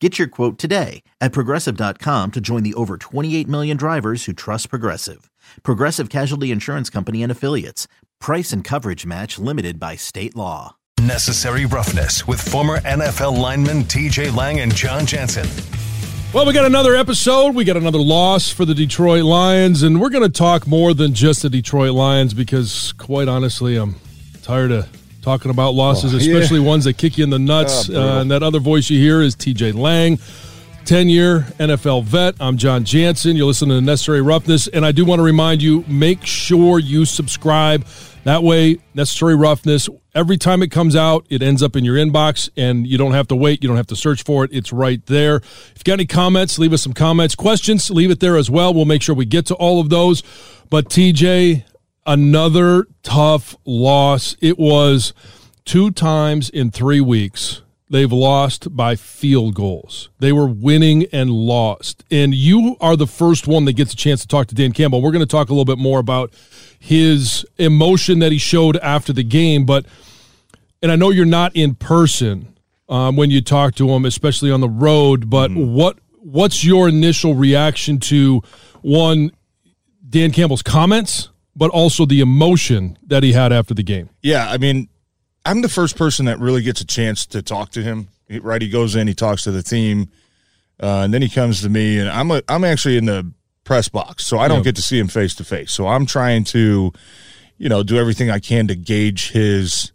Get your quote today at progressive.com to join the over 28 million drivers who trust Progressive. Progressive Casualty Insurance Company and Affiliates. Price and coverage match limited by state law. Necessary Roughness with former NFL lineman TJ Lang and Jon Jansen. Well, we got another episode. We got another loss for the Detroit Lions, and we're going to talk more than just the Detroit Lions because, quite honestly, I'm tired of talking about losses, oh, especially yeah. ones that kick you in the nuts. Oh, uh, and that other voice you hear is TJ Lang, 10 year NFL vet. I'm Jon Jansen. You're listening to Necessary Roughness. And I do want to remind you make sure you subscribe. That way, Necessary Roughness, every time it comes out, it ends up in your inbox and you don't have to wait. You don't have to search for it. It's right there. If you got any comments, leave us some comments. Questions, leave it there as well. We'll make sure we get to all of those. But TJ, another tough loss. It was two times in three weeks. They've lost by field goals. They were winning and lost. And you are the first one that gets a chance to talk to Dan Campbell. We're going to talk a little bit more about his emotion that he showed after the game. But, and I know you're not in person um, when you talk to him, especially on the road. But mm-hmm. what what's your initial reaction to one Dan Campbell's comments but also the emotion that he had after the game. Yeah, I mean, I'm the first person that really gets a chance to talk to him. Right, he goes in, he talks to the team, uh, and then he comes to me, and I'm a, I'm actually in the press box, so I don't yep. get to see him face to face. So I'm trying to, you know, do everything I can to gauge his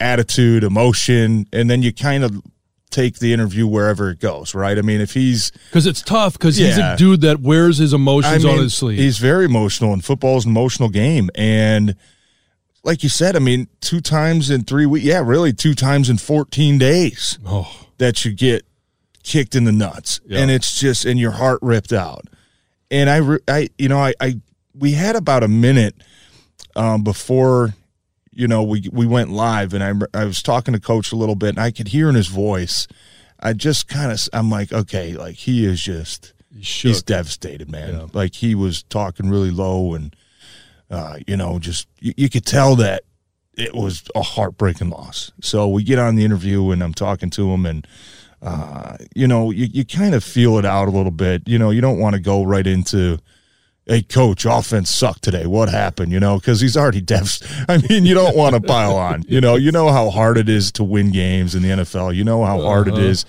attitude, emotion, and then you kind of take the interview wherever it goes, right? I mean, if he's because it's tough because yeah. he's a dude that wears his emotions I mean, on his sleeve. He's very emotional, and football's an emotional game. And like you said, I mean, two times in three weeks, yeah, really, two times in fourteen days oh. that you get kicked in the nuts, yeah. and it's just and your heart ripped out. And I, I, you know, I, I we had about a minute um, before you know, we we went live, and I I was talking to Coach a little bit, and I could hear in his voice. I just kind of I'm like, okay, like he is just he's devastated, man. Yeah. Like he was talking really low, and uh, you know, just you, you could tell that it was a heartbreaking loss. So we get on the interview, and I'm talking to him, and uh, you know, you, you kind of feel it out a little bit. You know, you don't want to go right into hey coach offense sucked today. What happened? You know because he's already deaf i mean you don't want to pile on. You know you know how hard it is to win games in the nfl you know how hard uh-huh. it is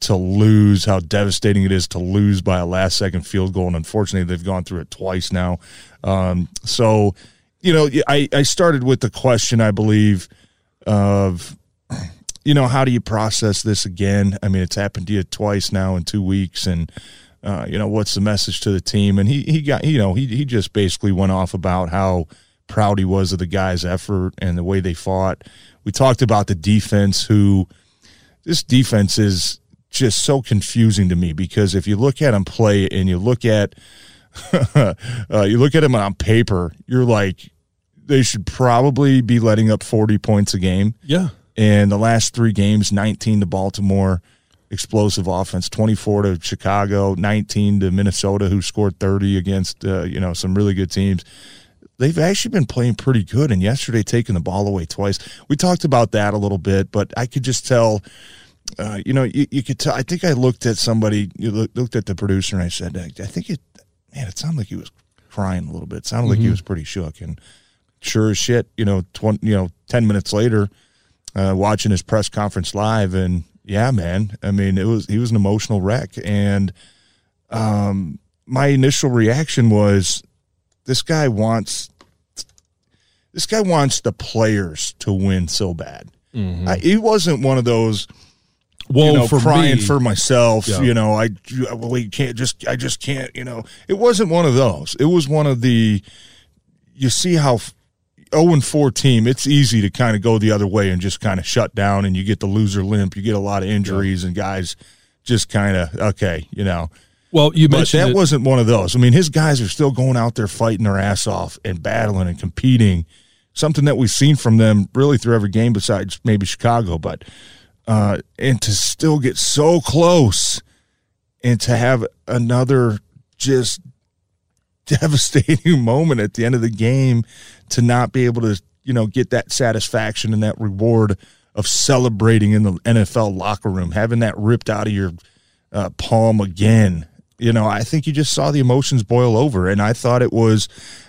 to lose how devastating it is to lose by a last second field goal and unfortunately they've gone through it twice now. Um, so you know I, I started with the question i believe of you know how do you process this again? I mean it's happened to you twice now in two weeks and uh, you know, what's the message to the team? And he he got you know he he just basically went off about how proud he was of the guys' effort and the way they fought. We talked about the defense, who this defense is just so confusing to me because if you look at them play and you look at uh, you look at them on paper, you're like they should probably be letting up 40 points a game. Yeah. And the last three games, 19 to Baltimore, explosive offense 24 to chicago 19 to minnesota who scored 30 against uh, you know some really good teams they've actually been playing pretty good. And yesterday, taking the ball away twice. We talked about that a little bit, but I could just tell. Uh, you know, you, you could tell. I think I looked at somebody. You look, looked at the producer, and I said, I, I think it. Man, it sounded like he was crying a little bit. It sounded like he was pretty shook. And sure as shit, you know, twenty, you know, ten minutes later, uh, watching his press conference live, and yeah, man, I mean, it was he was an emotional wreck, and um, my initial reaction was, this guy wants, this guy wants the players to win so bad. I, he wasn't one of those. Well, you know, for crying me, for myself. Yeah. You know, I well, we can't just. I just can't. You know, it wasn't one of those. It was one of the. You see how. 0 and 4 team, it's easy to kind of go the other way and just kind of shut down, and you get the loser limp. You get a lot of injuries, and guys just kind of, okay, you know. well, you But mentioned that it- wasn't one of those. I mean, his guys are still going out there fighting their ass off and battling and competing. Something that we've seen from them really through every game, besides maybe Chicago. But uh, and to still get so close, and to have another just devastating moment at the end of the game, to not be able to you know get that satisfaction and that reward of celebrating in the NFL locker room, having that ripped out of your uh, palm again. You know, I think you just saw the emotions boil over, and I thought it was,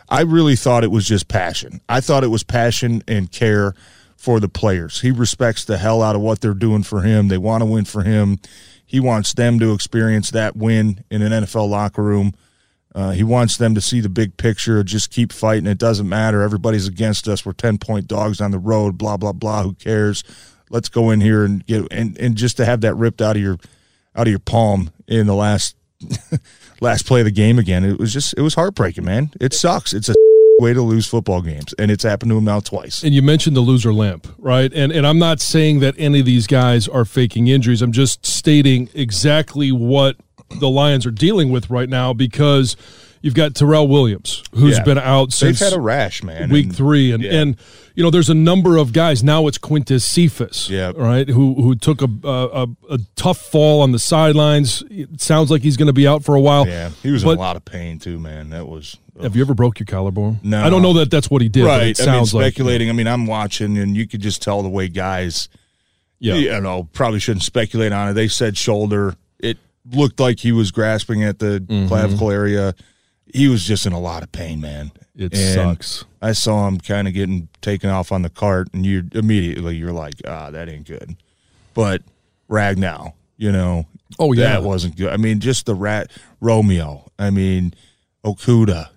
I really thought it was just passion. I thought it was passion and care for the players. He respects the hell out of what they're doing for him. They want to win for him. He wants them to experience that win in an NFL locker room. Uh, he wants them to see the big picture. Just keep fighting. It doesn't matter. Everybody's against us. We're ten point dogs on the road. Blah blah blah. Who cares? Let's go in here and get and and just to have that ripped out of your out of your palm in the last last play of the game again. It was just it was heartbreaking, man. It sucks. It's a way to lose football games, and it's happened to him now twice. and you mentioned the loser limp, right? And and I'm not saying that any of these guys are faking injuries. I'm just stating exactly what the Lions are dealing with right now because you've got Tyrell Williams who's Yeah. been out since They've had a rash, man. week and- three, and yeah. and you know there's a number of guys now. It's Quintez Cephus, yeah, right, who who took a, a a tough fall on the sidelines. It sounds like he's going to be out for a while. Yeah, he was But- in a lot of pain too, man. That was Have you ever broke your collarbone? No. I don't know that that's what he did. right. it sounds I mean, like speculating. I mean, I'm watching, and you could just tell the way guys. yeah. you know, probably shouldn't speculate on it. They said shoulder. Looked like he was grasping at the Mm-hmm. clavicle area. He was just in a lot of pain, man. It And sucks. I saw him kind of getting taken off on the cart, and you immediately you're like, ah, that ain't good. But Ragnow, you know, Oh, yeah. that wasn't good. I mean, just the rat Romeo. I mean, Okudah. I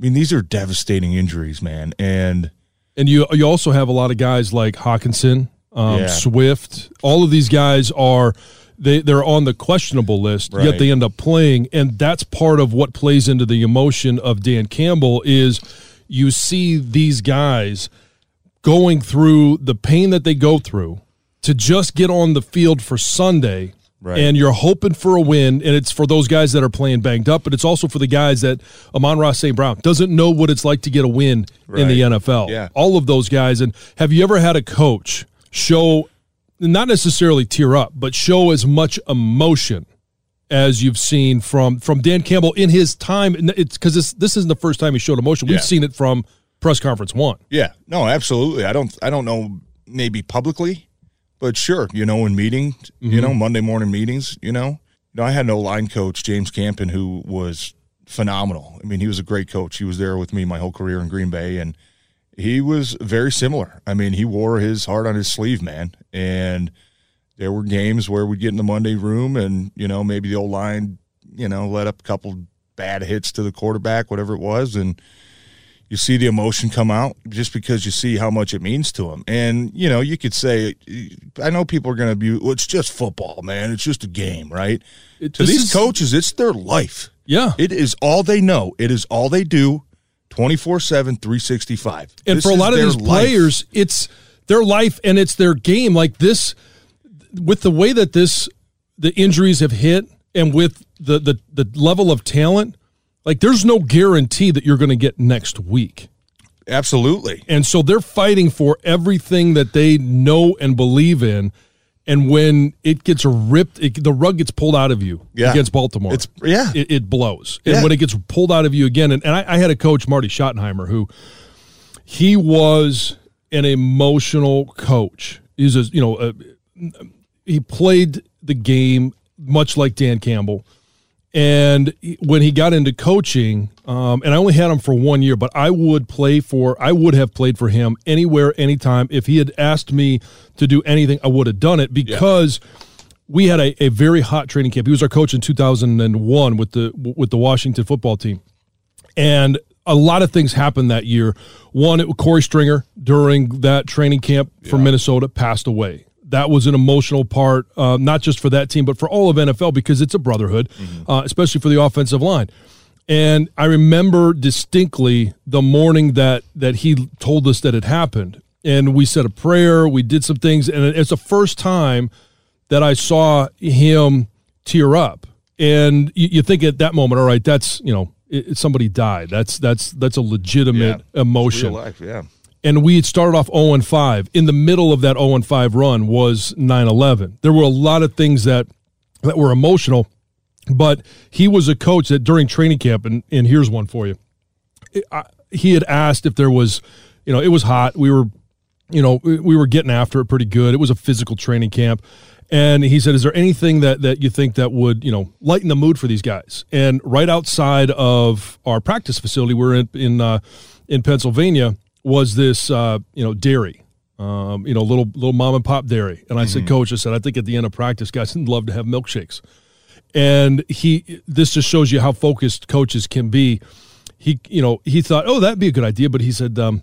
mean, these are devastating injuries, man. And And you you also have a lot of guys like Hockenson, um, Yeah. Swift. All of these guys are they they're on the questionable list, yet they end up playing, and that's part of what plays into the emotion of Dan Campbell is you see these guys going through the pain that they go through to just get on the field for Sunday. Right. And you're hoping for a win, and it's for those guys that are playing banged up, but it's also for the guys that Amon-Ra St. Brown doesn't know what it's like to get a win in the NFL. Yeah. All of those guys. And have you ever had a coach show, not necessarily tear up, but show as much emotion as you've seen from from Dan Campbell in his time? It's because this this isn't the first time he showed emotion. We've Yeah. seen it from press conference one. Yeah, no, absolutely. I don't I don't know maybe publicly, but sure, you know, in meeting, you know, mm-hmm. Monday morning meetings, you know. You know, I had an line coach, James Campen, who was phenomenal. I mean, he was a great coach. He was there with me my whole career in Green Bay and he was very similar. I mean, he wore his heart on his sleeve, man. And there were games where we'd get in the Monday room and, you know, maybe the old line, you know, let up a couple bad hits to the quarterback, whatever it was, and you see the emotion come out just because you see how much it means to them. And, you know, you could say, I know people are going to be, well, it's just football, man. It's just a game, right? It- to these is- coaches, it's their life. Yeah. It is all they know. It is all they do 24 7, 365. and This for a lot of these life. players, it's their life and it's their game. Like this, with the way that this, the injuries have hit, and with the the the level of talent, like there's no guarantee that you're going to get next week. Absolutely. And so they're fighting for everything that they know and believe in. And when it gets ripped, it, the rug gets pulled out of you Yeah. against Baltimore. It's- yeah. it, it blows. And Yeah. when it gets pulled out of you again, and, and I, I had a coach, Marty Schottenheimer, who he was an emotional coach. He's a you know a, he played the game much like Dan Campbell. And when he got into coaching, um, and I only had him for one year, but I would play for, I would have played for him anywhere, anytime. If he had asked me to do anything, I would have done it because we had a, a very hot training camp. He was our coach in 2001 with the with the Washington football team, and a lot of things happened that year. One, it, Korey Stringer during that training camp for Minnesota passed away. That was an emotional part, uh, not just for that team, but for all of NFL because it's a brotherhood, uh, especially for the offensive line. And I remember distinctly the morning that that he told us that it happened, and we said a prayer, we did some things, and it's the first time that I saw him tear up. And you, you think at that moment, all right, that's you know, it, somebody died. That's that's that's a legitimate emotion. Real life, yeah. And we had started off 0 and 5. In the middle of that 0 and 5 run was 9/11. There were a lot of things that that were emotional, but he was a coach that during training camp, and and here's one for you. I, he had asked if there was, you know, it was hot. We were you know, we we were getting after it pretty good. It was a physical training camp. And he said, Is there anything that, that you think that would, you know, lighten the mood for these guys? And right outside of our practice facility, we're in in uh, in Pennsylvania, was this uh, you know, dairy. Um, you know, little little mom and pop dairy. And I said, Coach, I said, I think at the end of practice, guys would love to have milkshakes. And he this just shows you how focused coaches can be. He you know, he thought, Oh, that'd be a good idea, but he said, um,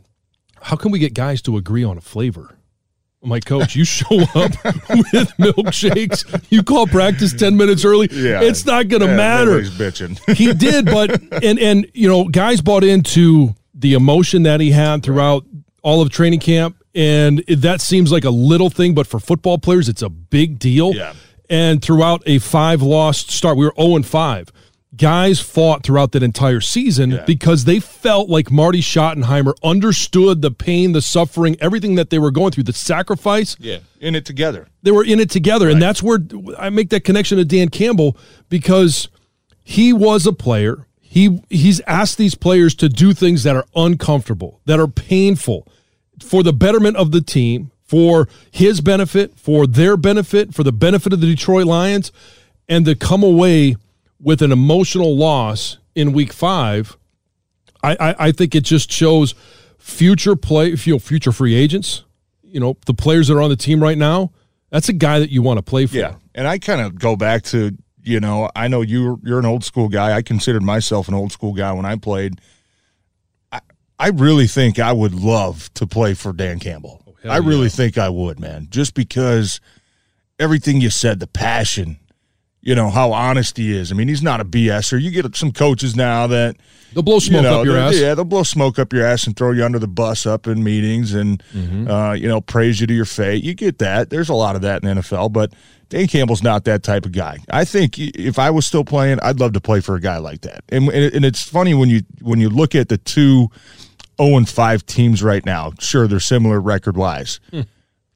how can we get guys to agree on a flavor? Like, Coach, you show up with milkshakes, you call practice 10 minutes early. Yeah. It's not going to Yeah, matter. He's bitching. he did, but, and, and, you know, guys bought into the emotion that he had throughout all of training camp. And that seems like a little thing, but for football players, it's a big deal. Yeah. And throughout a five lost start, we were 0 and 5. Guys fought throughout that entire season Yeah. because they felt like Marty Schottenheimer understood the pain, the suffering, everything that they were going through, the sacrifice. yeah, in it together. They were in it together. And that's where I make that connection to Dan Campbell because he was a player. He he's asked these players to do things that are uncomfortable, that are painful for the betterment of the team, for his benefit, for their benefit, for the benefit of the Detroit Lions, and to come away with an emotional loss in week five, I, I, I think it just shows future play, you know, future free agents, you know, the players that are on the team right now. That's a guy that you want to play for. Yeah, and I kind of go back to you know I know you you're an old school guy. I considered myself an old school guy when I played. I I really think I would love to play for Dan Campbell. hell I really yeah. think I would, man. Just because everything you said, the passion, you know how honest he is. I mean, he's not a BSer. You get some coaches now that They'll blow you smoke know, up your ass. Yeah, they'll blow smoke up your ass and throw you under the bus up in meetings and Mm-hmm. uh, you know praise you to your fate. You get that. There's a lot of that in the NFL, but Dan Campbell's not that type of guy. I think if I was still playing, I'd love to play for a guy like that. And and it's funny when you when you look at the two 0 and 5 teams right now. Sure, they're similar record wise. Hmm.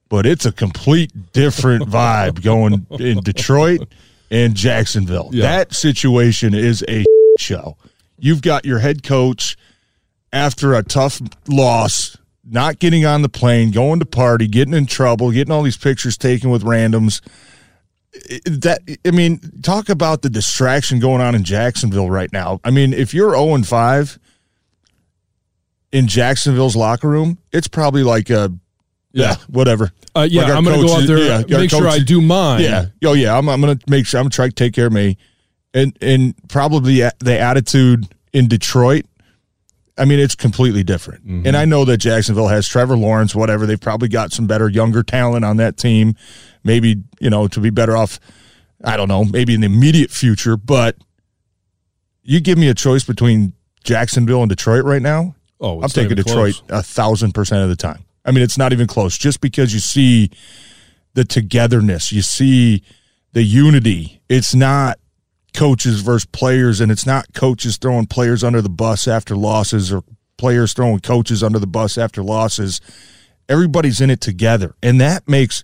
But it's a complete different vibe going in Detroit and Jacksonville. Yeah. That situation is a show. You've got your head coach after a tough loss, not getting on the plane, going to party, getting in trouble, getting all these pictures taken with randoms. That I mean, talk about the distraction going on in Jacksonville right now. I mean, if you're 0 and 5 in Jacksonville's locker room, it's probably like a yeah, whatever. Uh, yeah, Like I'm going to go out there, yeah, make sure I do mine. Yeah. Oh yeah. I'm, I'm gonna make sure I'm gonna try to take care of me, and and probably the attitude in Detroit. I mean, it's completely different. Mm-hmm. And I know that Jacksonville has Trevor Lawrence, whatever. They've probably got some better younger talent on that team. Maybe you know to be better off. I don't know. Maybe in the immediate future, but you give me a choice between Jacksonville and Detroit right now. Oh, I'm taking Detroit close. a thousand percent of the time. I mean, it's not even close. Just because you see the togetherness, you see the unity. It's not coaches versus players, and it's not coaches throwing players under the bus after losses or players throwing coaches under the bus after losses. Everybody's in it together, and that makes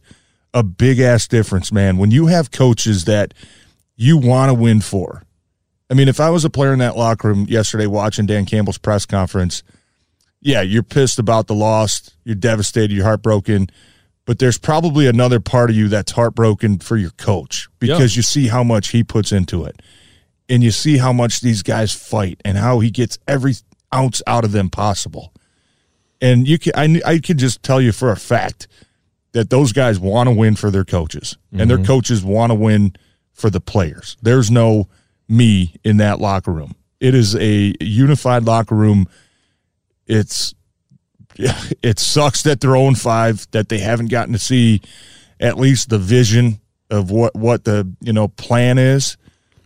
a big ass difference, man. When you have coaches that you want to win for. I mean, if I was a player in that locker room yesterday watching Dan Campbell's press conference, yeah, you're pissed about the loss, you're devastated, you're heartbroken, but there's probably another part of you that's heartbroken for your coach because yeah. you see how much he puts into it. And you see how much these guys fight and how he gets every ounce out of them possible. And you can I I can just tell you for a fact that those guys want to win for their coaches mm-hmm. and their mm-hmm. coaches want to win for the players. There's no me in that locker room. It is a unified locker room. It's it sucks that they're 0 5, that they haven't gotten to see at least the vision of what what the you know plan is.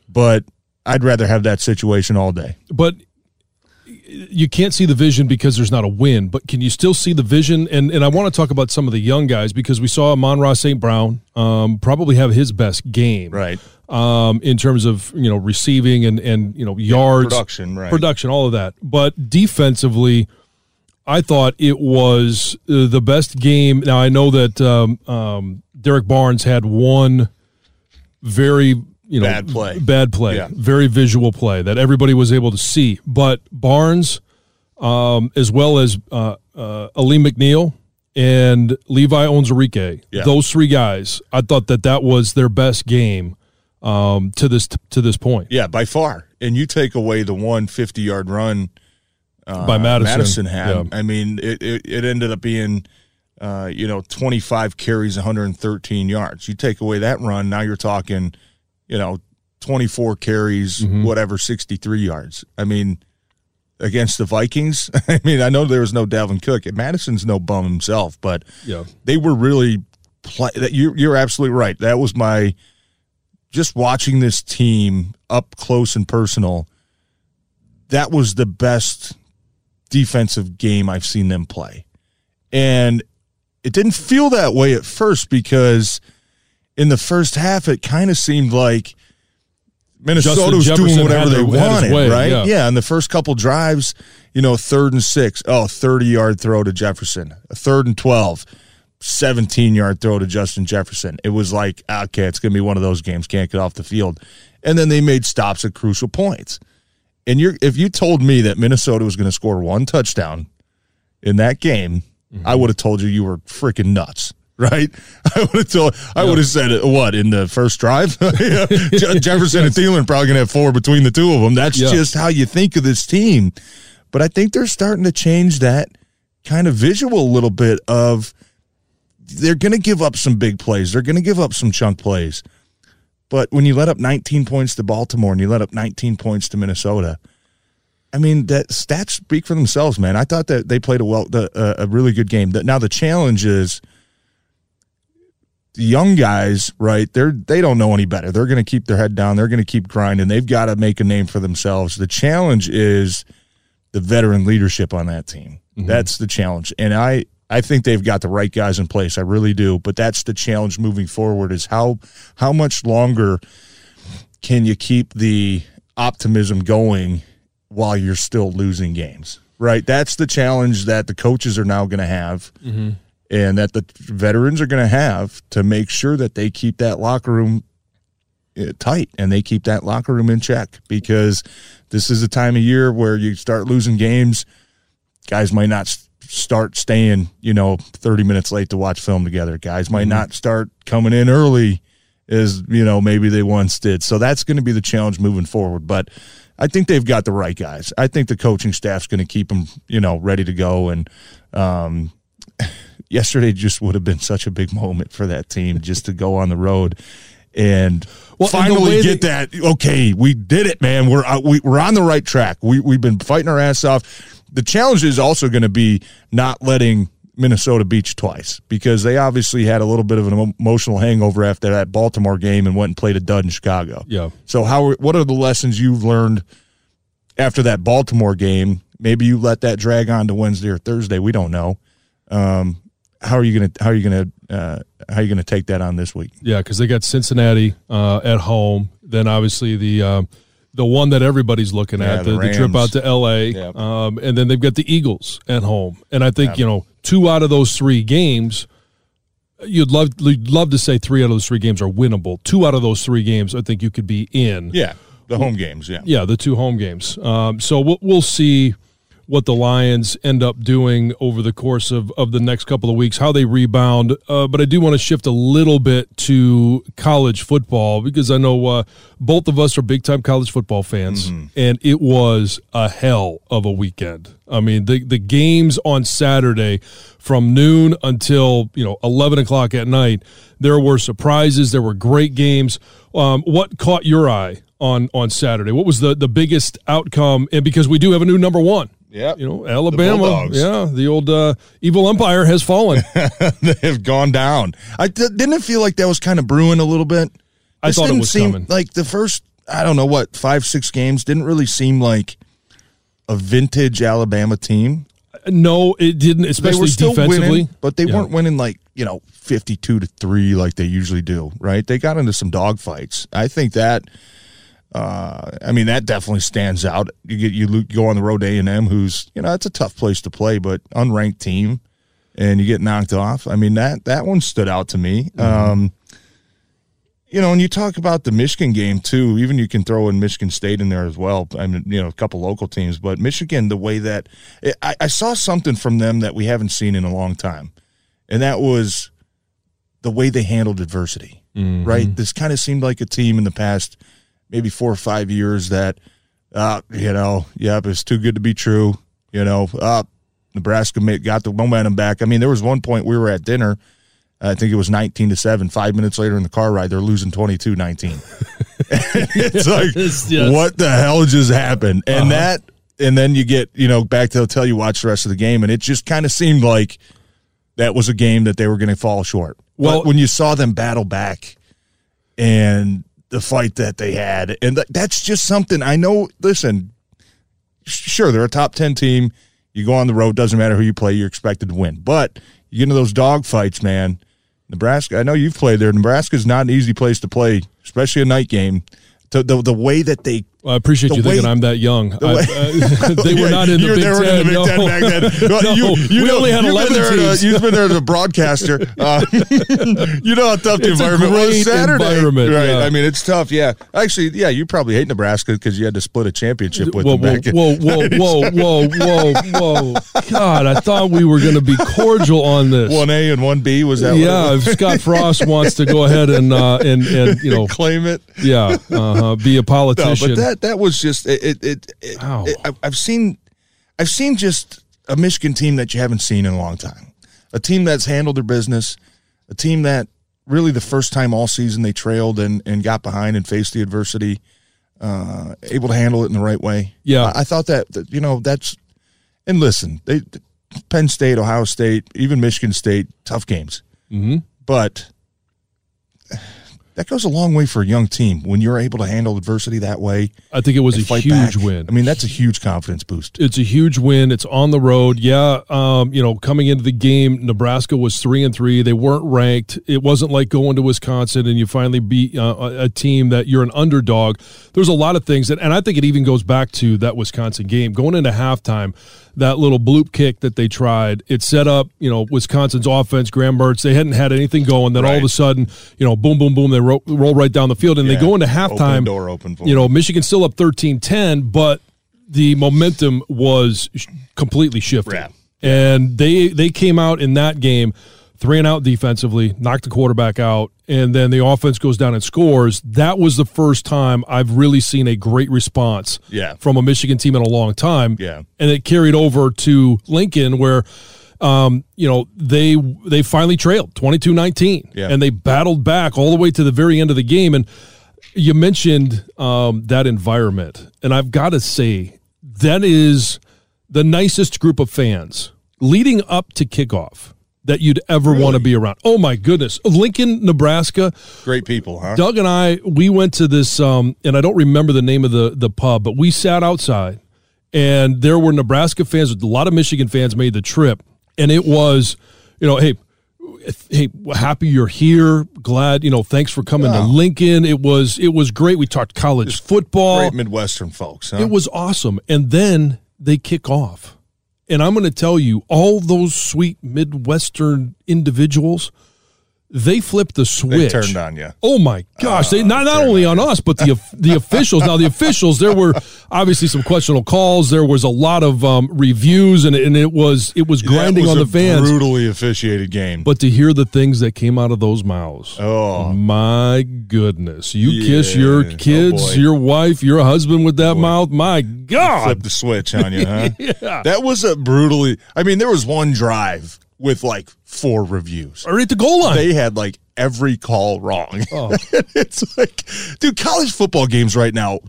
But I'd rather have that situation all day. But you can't see the vision because there's not a win, but can you still see the vision? And and I want to talk about some of the young guys because we saw Amon-Ra St. Brown um, probably have his best game, right? Um, in terms of you know receiving and and you know yards, production, right? Production, all of that. But defensively, I thought it was uh, the best game. Now I know that um, um, Derrick Barnes had one very you know bad play, bad play, yeah. very visual play that everybody was able to see. But Barnes, um, as well as uh, uh, Alim McNeill and Levi Onwuzurike, yeah. those three guys, I thought that that was their best game um, to this to this point. Yeah, by far. And you take away the one fifty yard run uh, by Mattison. Mattison had. Yeah. I mean, it, it, it ended up being. Uh, you know, 25 carries, 113 yards. You take away that run, now you're talking you know, 24 carries, mm-hmm. whatever, 63 yards. I mean, against the Vikings, I mean, I know there was no Dalvin Cook. And Mattison's no bum himself, but yeah. they were really play that you're you're absolutely right. That was my just watching this team up close and personal. That was the best defensive game I've seen them play. And it didn't feel that way at first because – in the first half, it kind of seemed like Minnesota was doing whatever they wanted, way, right? Yeah. yeah. And the first couple drives, you know, third and six, oh, 30 yard throw to Jefferson, a third and 12, 17 yard throw to Justin Jefferson. It was like, okay, it's going to be one of those games, can't get off the field. And then they made stops at crucial points. And you're, if you told me that Minnesota was going to score one touchdown in that game, mm-hmm. I would have told you you were freaking nuts right? I would have told, I would have said it, what in the first drive. Jefferson and Thielen probably gonna have four between the two of them. That's yeah. just how you think of this team. But I think they're starting to change that kind of visual a little bit. Of they're gonna give up some big plays. They're gonna give up some chunk plays. But when you let up 19 points to Baltimore and you let up 19 points to Minnesota, I mean, that stats speak for themselves, man. I thought that they played a well, uh, a really good game. Now the challenge is the young guys, right? They're they don't know any better. They're going to keep their head down. They're going to keep grinding. They've got to make a name for themselves. The challenge is the veteran leadership on that team. Mm-hmm. That's the challenge, and I I think they've got the right guys in place. I really do. But that's the challenge moving forward: is how how much longer can you keep the optimism going while you're still losing games? Right. That's the challenge that the coaches are now going to have. Mm-hmm and that the veterans are going to have to make sure that they keep that locker room uh, tight and they keep that locker room in check because this is a time of year where you start losing games. Guys might not start staying, you know, 30 minutes late to watch film together. Guys might mm-hmm. not start coming in early as, you know, maybe they once did. So that's going to be the challenge moving forward. But I think they've got the right guys. I think the coaching staff's going to keep them, you know, ready to go. And, um, yesterday just would have been such a big moment for that team just to go on the road and well, finally and get that, that. Okay, we did it, man. We're uh, we, we're on the right track. We we've been fighting our ass off. The challenge is also going to be not letting Minnesota beat you twice because they obviously had a little bit of an emotional hangover after that Baltimore game and went and played a dud in Chicago. Yeah. So how what are the lessons you've learned after that Baltimore game? Maybe you let that drag on to Wednesday or Thursday. We don't know. Um, how are you going to how are you going to uh, how are you going to take that on this week? Yeah, because they got Cincinnati uh, at home. Then obviously the uh, the one that everybody's looking yeah, at the, the, the, trip out to L.A. Yep. Um, and then they've got the Eagles at home. And I think yep. you know two out of those three games you'd love you'd love to say three out of those three games are winnable. Two out of those three games, I think you could be in. Yeah, the home games. Yeah, yeah, the two home games. Um, so we'll, we'll see what the Lions end up doing over the course of, of the next couple of weeks, how they rebound. Uh, but I do want to shift a little bit to college football because I know uh, both of us are big time college football fans, mm-hmm. and it was a hell of a weekend. I mean, the, the games on Saturday from noon until, you know, 11 o'clock at night, there were surprises. There were great games. Um, what caught your eye on, on Saturday? What was the, the biggest outcome? And because we do have a new number one yeah, you know Alabama. Yeah, the old uh, evil empire has fallen. they have gone down. I didn't it feel like that was kind of brewing a little bit. I thought it was seem coming. like the first. I don't know what five six games didn't really seem like a vintage Alabama team. No, it didn't. Especially they were still defensively, winning, but they yeah. weren't winning like you know fifty two to three like they usually do. Right? They got into some dogfights. I think that uh, I mean, that definitely stands out. You get you go on the road to A and M, who's you know it's a tough place to play, but unranked team, and you get knocked off. I mean that that one stood out to me. Mm-hmm. Um, you know, and you talk about the Michigan game too. Even you can throw in Michigan State in there as well. I mean, you know, a couple local teams, but Michigan, the way that I, I saw something from them that we haven't seen in a long time, and that was the way they handled adversity. Mm-hmm. Right, this kind of seemed like a team in the past maybe four or five years that, uh, you know, yep, it's too good to be true. You know, uh, Nebraska got the momentum back. I mean, there was one point we were at dinner. I think it was 19 to 7. Five minutes later in the car ride, they're losing 22 19. it's like, yes. what the hell just happened? And uh-huh. that, and then you get, you know, back to tell you watch the rest of the game. And it just kind of seemed like that was a game that they were going to fall short. Well, but when you saw them battle back and the fight that they had. And that's just something I know. Listen, sure, they're a top 10 team. You go on the road, doesn't matter who you play, you're expected to win. But you get into those dog fights, man. Nebraska, I know you've played there. Nebraska's not an easy place to play, especially a night game. The, the, the way that they well, I appreciate you way, thinking I'm that young. The I, uh, they were not in the Big Ten. In the Big no. Ten back then. no, you, you we know, only had 11 teams. A, you've been there as a broadcaster. Uh, you know how tough the it's environment was Saturday. Environment, right. Yeah. I mean, it's tough. Yeah. Actually, yeah, you probably hate Nebraska because you had to split a championship with whoa, them back whoa, whoa, whoa, whoa, whoa, whoa, whoa. God, I thought we were going to be cordial on this. 1A and 1B, was that Yeah, if Scott Frost wants to go ahead and, uh, and, and you know. Claim it. Yeah, uh-huh, be a politician. No, that, that was just it, it, it, it I've seen, I've seen just a Michigan team that you haven't seen in a long time. A team that's handled their business, a team that really the first time all season they trailed and, and got behind and faced the adversity, uh, able to handle it in the right way. Yeah, I, I thought that, that you know that's and listen, they Penn State, Ohio State, even Michigan State, tough games, mm-hmm. but that goes a long way for a young team when you're able to handle adversity that way. I think it was a huge back. win. I mean, that's a huge confidence boost. It's a huge win. It's on the road. Yeah, um, you know, coming into the game, Nebraska was three and three. They weren't ranked. It wasn't like going to Wisconsin and you finally beat uh, a team that you're an underdog. There's a lot of things, that, and I think it even goes back to that Wisconsin game going into halftime that little bloop kick that they tried. It set up, you know, Wisconsin's offense, Graham Mertz. They hadn't had anything going. Then right. all of a sudden, you know, boom, boom, boom, they ro- roll right down the field. And yeah. they go into halftime. Open door open for you know, Michigan still up 13 10, but the momentum was sh- completely shifted. And they they came out in that game three and out defensively, knocked the quarterback out, and then the offense goes down and scores. That was the first time I've really seen a great response yeah. from a Michigan team in a long time. Yeah. And it carried over to Lincoln where um, you know, they they finally trailed 22-19 yeah. and they battled back all the way to the very end of the game and you mentioned um, that environment and I've got to say that is the nicest group of fans leading up to kickoff that you'd ever really? want to be around. Oh my goodness, Lincoln, Nebraska. Great people, huh? Doug and I, we went to this, um, and I don't remember the name of the the pub, but we sat outside, and there were Nebraska fans. A lot of Michigan fans made the trip, and it was, you know, hey. Hey, happy you're here. Glad you know. Thanks for coming to Lincoln. It was it was great. We talked college Just football. Great Midwestern folks. Huh? It was awesome. And then they kick off and I'm going to tell you, all those sweet Midwestern individuals, they flipped the switch. They turned on you. Oh my gosh! they not not only on us, but the the officials. Now the officials, there were obviously some questionable calls. There was a lot of um, reviews, and and it was it was grinding was on the fans. Brutally officiated game. But to hear the things that came out of those mouths, oh my goodness! You Yeah. kiss your Oh, kids, boy. your wife, your husband with that mouth. My God! flip the switch on you, huh? Yeah. That was a brutally. I mean, there was one drive with like four reviews. Right at the goal line. They had like every call wrong. Oh. it's like, dude, college football games right now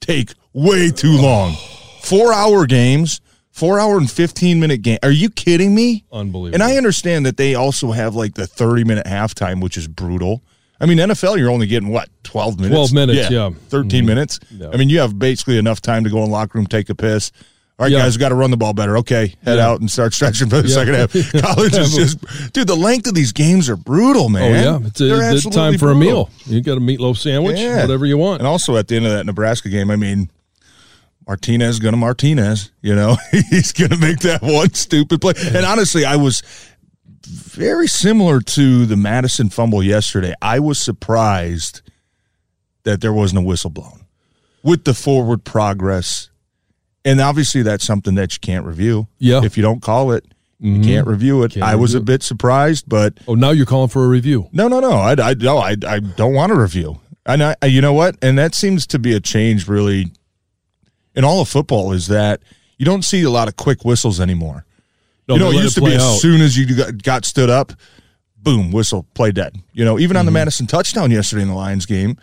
take way too long. Four hour games, four hour and 15 minute game. Are you kidding me? Unbelievable. And I understand that they also have like the 30 minute halftime, which is brutal. I mean, NFL, you're only getting what, 12 minutes? 12 minutes, yeah. 13 mm-hmm. minutes. Yeah. I mean, you have basically enough time to go in locker room, take a piss. All right, Yeah. guys, we got to run the ball better. Okay, head Yeah. out and start stretching for the Yeah. second half. College is just, dude, the length of these games are brutal, man. Oh man. yeah, it's, a, it's time for a meal. You got a meatloaf sandwich, whatever you want. And also at the end of that Nebraska game, I mean, Martinez gonna Martinez. You know, he's gonna make that one stupid play. And honestly, I was very similar to the Mattison fumble yesterday. I was surprised that there wasn't a whistle blown with the forward progress. And obviously, that's something that you can't review. Yeah. If you don't call it, you can't review it. Can't I was a bit surprised, but Oh, now you're calling for a review. no, no, no. I, I, no, I, I don't want to review. And I, you know what? And that seems to be a change, really, in all of football. Is that you don't see a lot of quick whistles anymore. No, you know, it used to be out. as soon as you got, got stood up, boom, whistle, play dead. You know, even on Mm-hmm. the Mattison touchdown yesterday in the Lions game,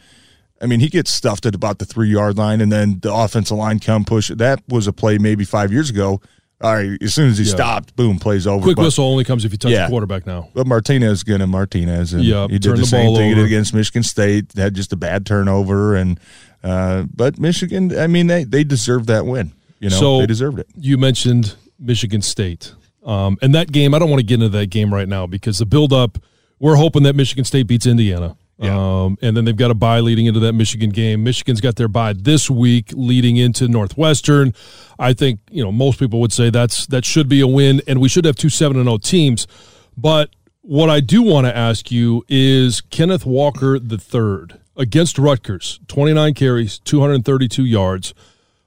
I mean, he gets stuffed at about the three yard line, and then the offensive line come push. That was a play maybe five years ago. All right, as soon as he Yeah. stopped, boom, plays over. Quick But- whistle only comes if you touch Yeah. the quarterback now. but Martinez gonna Martinez, and Yeah, he did the, the same thing over. against Michigan State. Had just a bad turnover, and uh, but Michigan, I mean, they they deserved that win. You know, So- they deserved it. You mentioned Michigan State. Um, and that game, I don't want to get into that game right now because the buildup, we're hoping that Michigan State beats Indiana. Yeah. Um, and then they've got a bye leading into that Michigan game. Michigan's got their bye this week leading into Northwestern. I think, you know, most people would say that's that should be a win and we should have two 7 and 0 teams. But what I do want to ask you is Kenneth Walker the third against Rutgers, 29 carries, 232 yards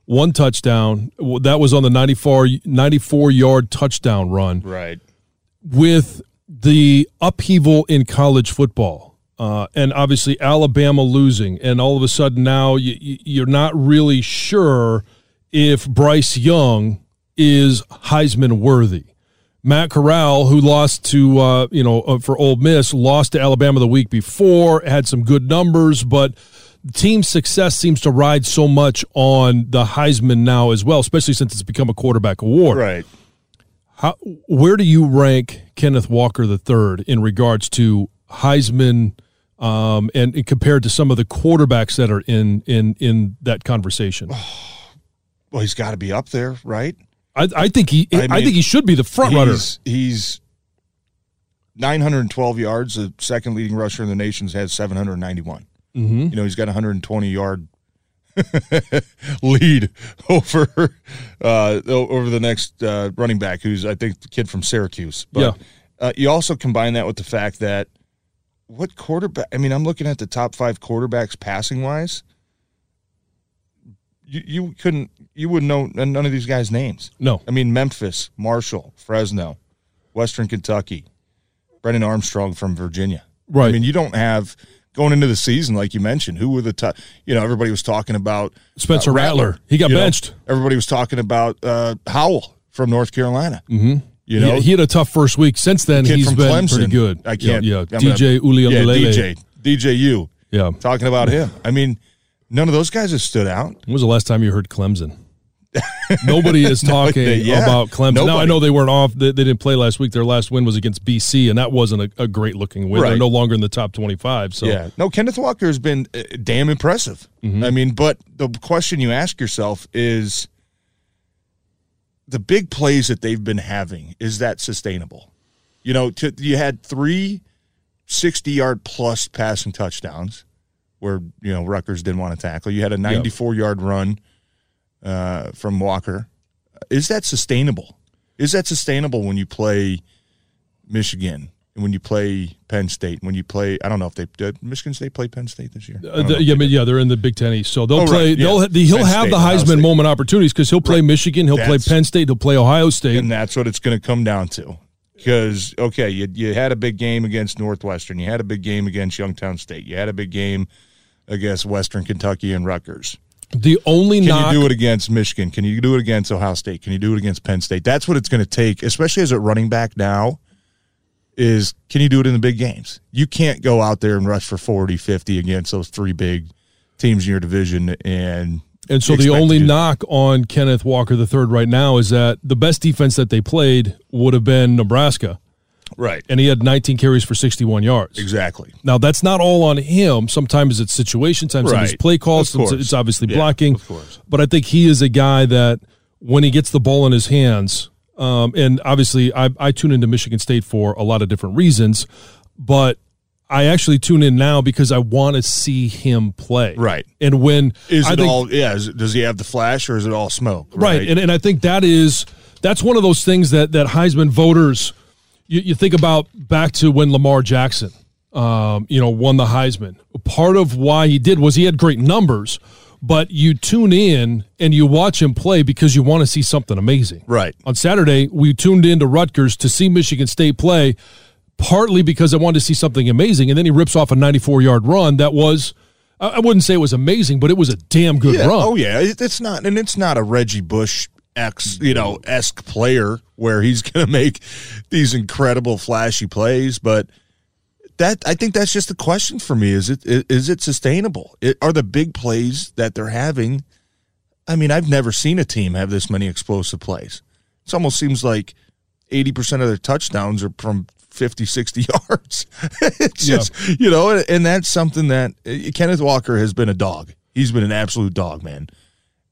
one touchdown. That was on the 94, 94 yard touchdown run Right. with the upheaval in college football. Uh, and obviously Alabama losing, and all of a sudden now you, you- you're not really sure if Bryce Young is Heisman worthy. Matt Corral, who lost to uh, you know uh, for Ole Miss, lost to Alabama the week before, had some good numbers, but team success seems to ride so much on the Heisman now as well, especially since it's become a quarterback award. Right. How, where do you rank Kenneth Walker the third in regards to Heisman, um, and, and compared to some of the quarterbacks that are in in in that conversation? Well, he's got to be up there, right? I, I think he, I, I mean, think he should be the front runner. He's, he's 912 yards. The second leading rusher in the nation's had 791. Mm-hmm. You know, he's got a 120 yard lead over uh, over the next uh, running back, who's I think the kid from Syracuse. But Yeah. uh, you also combine that with the fact that what quarterback? I mean, I'm looking at the top five quarterbacks passing wise. You you couldn't you wouldn't know none of these guys' names. No, I mean, Memphis, Marshall, Fresno, Western Kentucky, Brennan Armstrong from Virginia. Right. I mean, you don't have going into the season like you mentioned. Who were the top? You know, everybody was talking about Spencer uh, Rattler. He got You know, benched. everybody was talking about uh, Howell from North Carolina. Mm-hmm. You know, he, he had a tough first week. Since then, kid he's been Clemson. pretty good. I can't. Yeah, yeah. DJ gonna- Yeah, DJ, DJU. Yeah. Talking about him. I mean, none of those guys have stood out. When was the last time you heard Clemson? Nobody is talking yeah, about Clemson. Now I know they weren't off. They, they didn't play last week. Their last win was against BC, and that wasn't a, a great looking win. They're no longer in the top twenty-five. So Yeah. No, Kenneth Walker has been uh, damn impressive. Mm-hmm. I mean, but the question you ask yourself is the big plays that they've been having, is that sustainable? You know, to, you had three 60 yard plus passing touchdowns where, you know, Rutgers didn't want to tackle. You had a 94 yard run uh, from Walker. Is that sustainable? Is that sustainable when you play Michigan when you play Penn State, when you play, I don't know if they did Michigan State play Penn State this year. Uh, the, yeah, but yeah, they're in the Big Ten East, so they'll Oh, play. right, yeah. They'll he'll Penn have State, the Ohio Heisman State. moment opportunities because he'll play Right. Michigan, he'll play Penn State, he'll play Ohio State. and that's what it's going to come down to. Because okay, you you had a big game against Northwestern, you had a big game against Youngstown State, you had a big game against Western Kentucky and Rutgers. the only Can knock, you do it against Michigan? Can you do it against Ohio State? Can you do it against Penn State? That's what it's going to take, especially as a running back now. Is can you do it in the big games? You can't go out there and rush for 40, 50 against those three big teams in your division and and so the only knock on Kenneth Walker the third right now is that the best defense that they played would have been Nebraska, right, and he had 19 carries for 61 yards. exactly. Now that's not all on him. Sometimes it's situation, sometimes it's play calls, it's obviously Yeah, blocking. of course. But I think he is a guy that when he gets the ball in his hands, um, and obviously I, I tune into Michigan State for a lot of different reasons, but I actually tune in now because I want to see him play. Right. And when Is I it think- all? Yeah. It- does he have the flash, or is it all smoke? right, and, and i think that is that's one of those things that that heisman voters you, you think about back to when lamar jackson um, you know won the heisman part of why he did was he had great numbers but you tune in and you watch him play because you want to see something amazing right. on saturday we tuned in to rutgers to see michigan state play partly because i wanted to see something amazing and then he rips off a 94 yard run that was I wouldn't say it was amazing, but it was a damn good Yeah. run. Oh yeah, it's not, and it's not a Reggie Bush ex, you know, esque player where he's going to make these incredible flashy plays, but that I think that's just the question for me: is it is it sustainable? It, are the big plays that they're having? I mean, I've never seen a team have this many explosive plays. It almost seems like eighty percent of their touchdowns are from 50, 60 yards. it's Yeah. just you know, and, that's something that uh, Kenneth Walker has been a dog. He's been an absolute dog, man,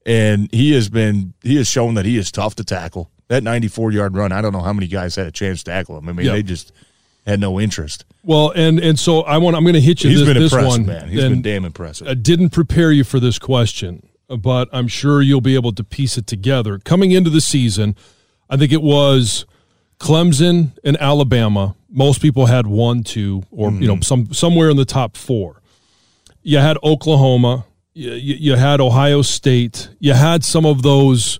and he has been he has shown that he is tough to tackle. That ninety four yard run, I don't know how many guys had a chance to tackle him. I mean, Yeah. they just had no interest. Well, and and so I want I'm going to hit you He's this, been this impressive, one. man. He's been damn impressive. I didn't prepare you for this question, but I'm sure you'll be able to piece it together. Coming into the season, I think it was Clemson and Alabama. Most people had one, two, or you know, mm-hmm. some somewhere in the top four. You had Oklahoma. You, you had Ohio State. You had some of those,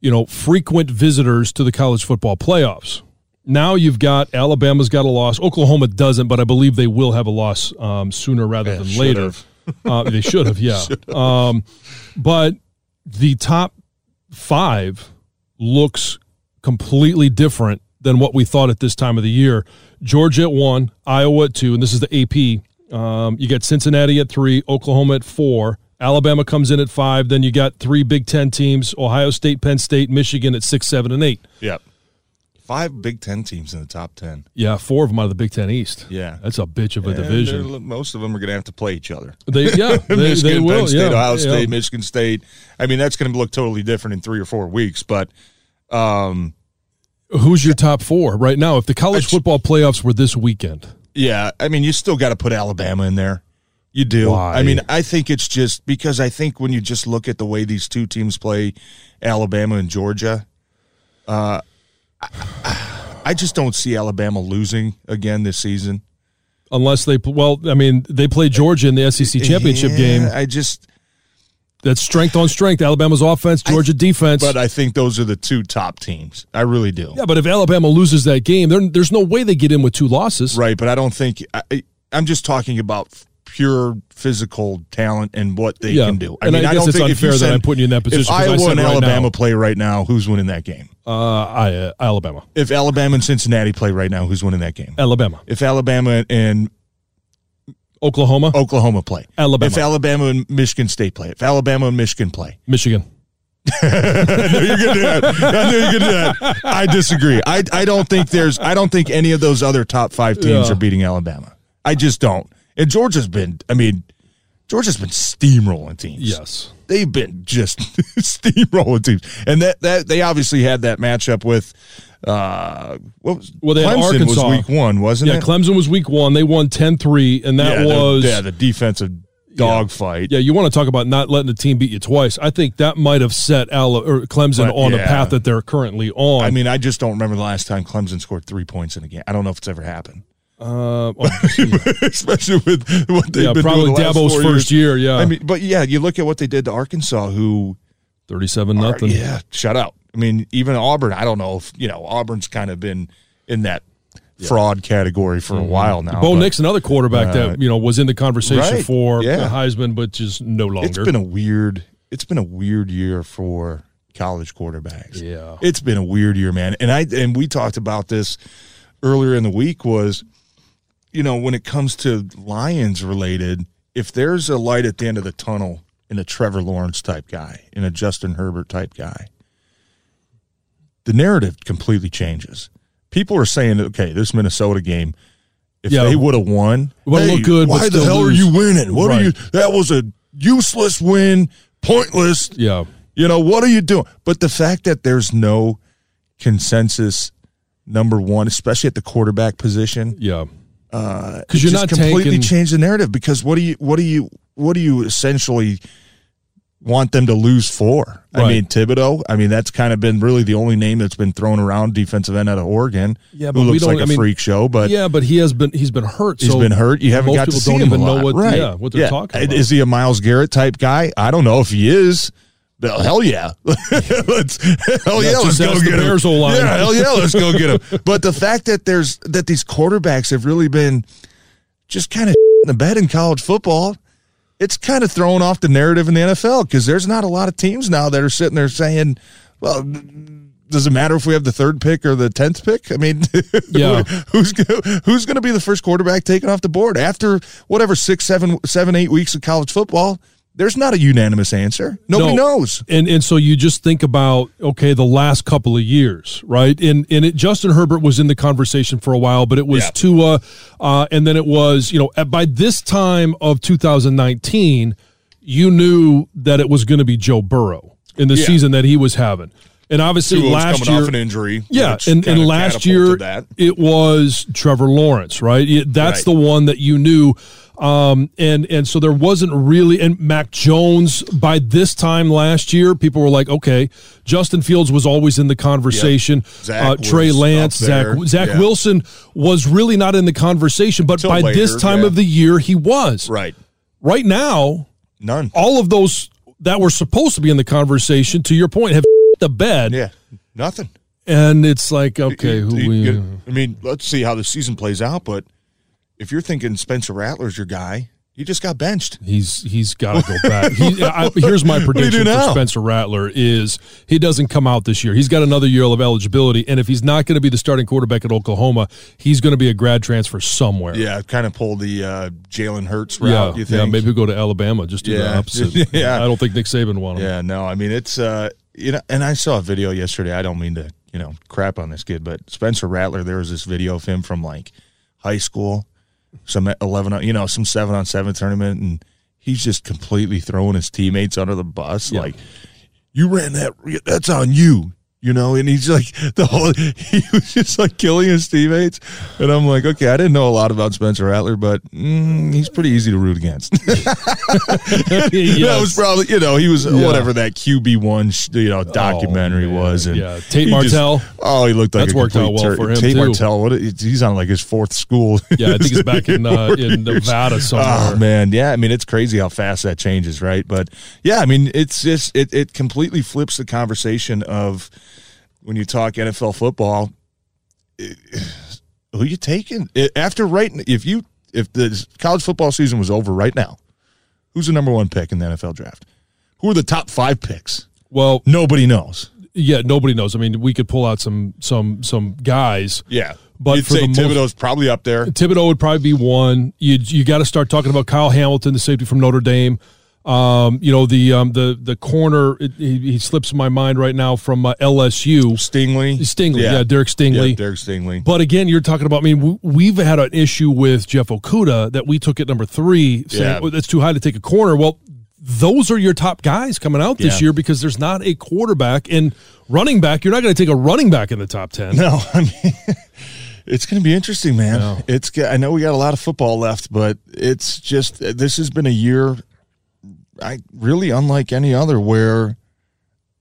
you know, frequent visitors to the college football playoffs. Now you've got Alabama's got a loss. Oklahoma doesn't, but I believe they will have a loss um, sooner rather Yeah, than later. uh, they should have, yeah. Um, but the top five looks completely different than what we thought at this time of the year. Georgia at one, Iowa at two, and this is the AP. Um, you got Cincinnati at three, Oklahoma at four, Alabama comes in at five. Then you got three Big Ten teams: Ohio State, Penn State, Michigan at six, seven, and eight. Yep. Five Big Ten teams in the top ten. Yeah, four of them out of the Big Ten East. Yeah. that's a bitch of a And division. most of them are going to have to play each other. They, yeah, they, Michigan, they will. Penn State, yeah, Ohio yeah. State, Michigan State. I mean, that's going to look totally different in three or four weeks. But um, Who's your top four right now? If the college football playoffs were this weekend, yeah, I mean, you still got to put Alabama in there. You do. Why? I mean, I think it's just because I think when you just look at the way these two teams play, Alabama and Georgia, uh, I, I just don't see Alabama losing again this season. unless they well, I mean, they play Georgia in the SEC championship Yeah, game. I just, That's strength on strength. Alabama's offense, Georgia defense. but I think those are the two top teams. I really do. yeah, but if Alabama loses that game, there's no way they get in with two losses. Right, but I don't think I, I- I'm just talking about pure physical talent and what they Yeah, can do. I and mean, I guess I don't it's think unfair that I'm putting you in that position, If I Iowa and right Alabama now- play right now, who's winning that game? Uh, I, uh, Alabama, If Alabama and Cincinnati play right now, who's winning that game? Alabama, If Alabama and Oklahoma, Oklahoma play, Alabama. If Alabama and Michigan State play, if Alabama and Michigan play, Michigan. I knew you could do that. I knew you could do that. I disagree. I I don't think there's. I don't think any of those other top five teams Yeah. are beating Alabama. I just don't. And Georgia's been. I mean, Georgia's been steamrolling teams. Yes. they've been just steamrolling teams, and that that they obviously had that matchup with. Uh, what was Well, they had Clemson Arkansas. was week one, wasn't Yeah, it? Yeah, Clemson was week one. They won 10-3, and that yeah, was yeah the defensive dogfight. Yeah, you want to talk about not letting the team beat you twice. I think that might have set Ala, or Clemson But, on the yeah. path that they're currently on. I mean, I just don't remember the last time Clemson scored three points in a game. I don't know if it's ever happened. Uh, oh, especially with what they've yeah, been probably doing the Dabo's first years. year. Yeah, I mean, but yeah, you look at what they did to Arkansas, who thirty-seven are- nothing. yeah, shut out. I mean, even Auburn. I don't know if you know Auburn's kind of been in that fraud category for a while now. Bo but Nix, another quarterback uh, that you know was in the conversation right, for yeah. Heisman, but just no longer. It's been a weird. It's been a weird year for college quarterbacks. Yeah. it's been a weird year, man. And I and we talked about this earlier in the week. Was you know when it comes to Lions related, if there's a light at the end of the tunnel in a Trevor Lawrence type guy, in a Justin Herbert type guy, the narrative completely changes. People are saying, okay, this Minnesota game. If Yeah. they would have won, hey, looked good, Why the hell lose. are you winning? What are you? That was a useless win, pointless. yeah, You know, what are you doing? But the fact that there's no consensus number one, especially at the quarterback position, yeah. Uh, Because it you're just not completely taking changed the narrative. Because what do you, what do you, what do you essentially want them to lose for? I mean, Thibodeaux. I mean, that's kind of been really the only name that's been thrown around defensive end out of Oregon. Yeah, who but we looks don't- like a I mean, freak show. But yeah, but he has been he's been hurt. He's so been hurt. You haven't got to see don't him even a know what right. yeah what they're talking about. Is he a Myles Garrett type guy? I don't know if he is. Hell yeah, let's hell yeah, let's go get Bears him. Yeah, hell yeah, let's go get him. But the fact that there's that these quarterbacks have really been just kind of in the bed in college football, it's kind of throwing off the narrative in the NFL because there's not a lot of teams now that are sitting there saying, well. Does it matter if we have the third pick or the tenth pick? I mean, Yeah. who's gonna, who's going to be the first quarterback taken off the board after whatever six, seven, seven, eight weeks of college football? There's not a unanimous answer. Nobody No. knows. And and so you just think about okay, the last couple of years, right? And and it, Justin Herbert was in the conversation for a while, but it was Yeah. Tua, uh, and then it was you know at- by this time of 2019, you knew that it was going to be Joe Burrow in the Yeah. season that he was having, and obviously Tua was last coming year off an injury. Yeah, and, and last year that. it was Trevor Lawrence, right? It- that's Right. the one that you knew, um, and and so there wasn't really. And Mac Jones by this time last year, people were like, okay, Justin Fields was always in the conversation. Zach uh, Trey Lance, Zach. Zach Yeah. Wilson was really not in the conversation, but Till by this time yeah. of the year, he was. right. Right now, None. all of those that were supposed to be in the conversation, to your point, have the bed, Yeah, nothing. and it's like, okay, who You- we. I mean, let's see how the season plays out. But if you're thinking Spencer Rattler's your guy, he just got benched. He's he's got to go back. He, I, here's my do you do prediction for? Spencer Rattler: is he doesn't come out this year. He's got another year of eligibility, and if he's not going to be the starting quarterback at Oklahoma, he's going to be a grad transfer somewhere. Yeah, kind of pull the uh, Jalen Hurts yeah, route. you think? yeah. Maybe go to Alabama. Just do the opposite. Yeah. I don't think Nick Saban won him. Yeah, no, I mean it's uh you know, and I saw a video yesterday. I don't mean to you know crap on this kid, but Spencer Rattler. There was this video of him from like high school, some eleven, on- you know, some seven on seven tournament, and he's just completely throwing his teammates under the bus. Yeah. Like you ran that, that's on you. You know, and he's like the whole he was just like killing his teammates, and I'm like, okay, I didn't know a lot about Spencer Rattler, but mm, he's pretty easy to root against. That was probably you know he was whatever that QB one you know documentary man. was and Yeah. Tate he just- Martell. oh, he looked like That's worked out well tur- for him, Tate too. Martell, what he's on like his fourth school. Yeah, I think he's back in uh, in Nevada somewhere. Oh man, yeah. I mean, it's crazy how fast that changes, right? But yeah, I mean, it's just it it completely flips the conversation of when you talk NFL football. eh, Who you taking Eh, after right? If you if the college football season was over right now, who's the number one pick in the NFL draft? Who are the top five picks? Well, Nobody knows. yeah, nobody knows. I mean, we could pull out some some some guys. Yeah, But you'd for say the most- Thibodeaux's probably up there. Thibodeaux would probably be one. You you got to start talking about Kyle Hamilton, the safety from Notre Dame. Um, you know the um, the the corner. It, he, he slips my mind right now from uh, LSU. Stingley, Stingley, yeah, Derek Stingley. yeah, Derek Stingley. But again, you're talking about. I mean, we've had an issue with Jeff Okudah that we took at number three, saying Yeah. "Oh, it's too high to take a corner. Well, those are your top guys coming out this Yeah. year because there's not a quarterback and running back. You're not going to take a running back in the top ten. No, I mean it's going to be interesting, man. No. It's I know we got a lot of football left, but it's just this has been a year I really unlike any other where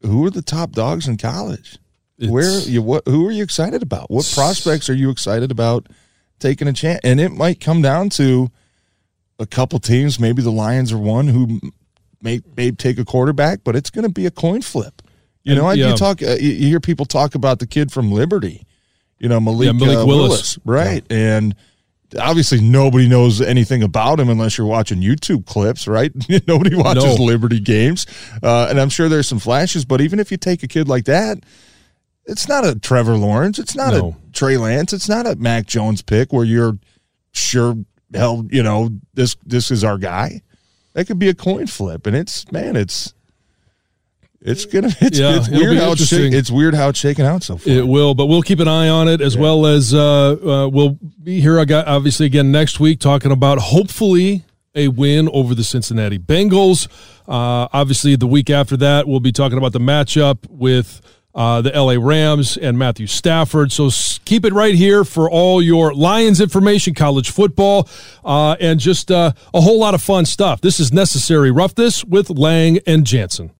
who are the top dogs in college? It's- where you what who are you excited about? What prospects are you excited about taking a chance, and it might come down to a couple teams. Maybe the Lions are one who may may take a quarterback, but it's going to be a coin flip. You know, yeah. you talk, uh, you hear people talk about the kid from Liberty, you know, Malik, yeah, Malik uh, Willis. Willis. right? Yeah. And obviously nobody knows anything about him unless you're watching YouTube clips, right? nobody watches no. Liberty games, uh, and I'm sure there's some flashes. But even if you take a kid like that, it's not a Trevor Lawrence, it's not no. a Trey Lance, it's not a Mac Jones pick where you're sure hell, you know, this this is our guy. That could be a coin flip, and it's man, it's it's gonna it's, yeah, it's weird how it's, it's weird how it's shaking out so far. It will, but we'll keep an eye on it as yeah. well as uh, uh, we'll be here. I got obviously again next week talking about hopefully a win over the Cincinnati Bengals. Uh, obviously, the week after that, we'll be talking about the matchup with uh, the LA Rams and Matthew Stafford. So keep it right here for all your Lions information, college football, uh, and just uh, a whole lot of fun stuff. This is Necessary Roughness with Lang and Jansen.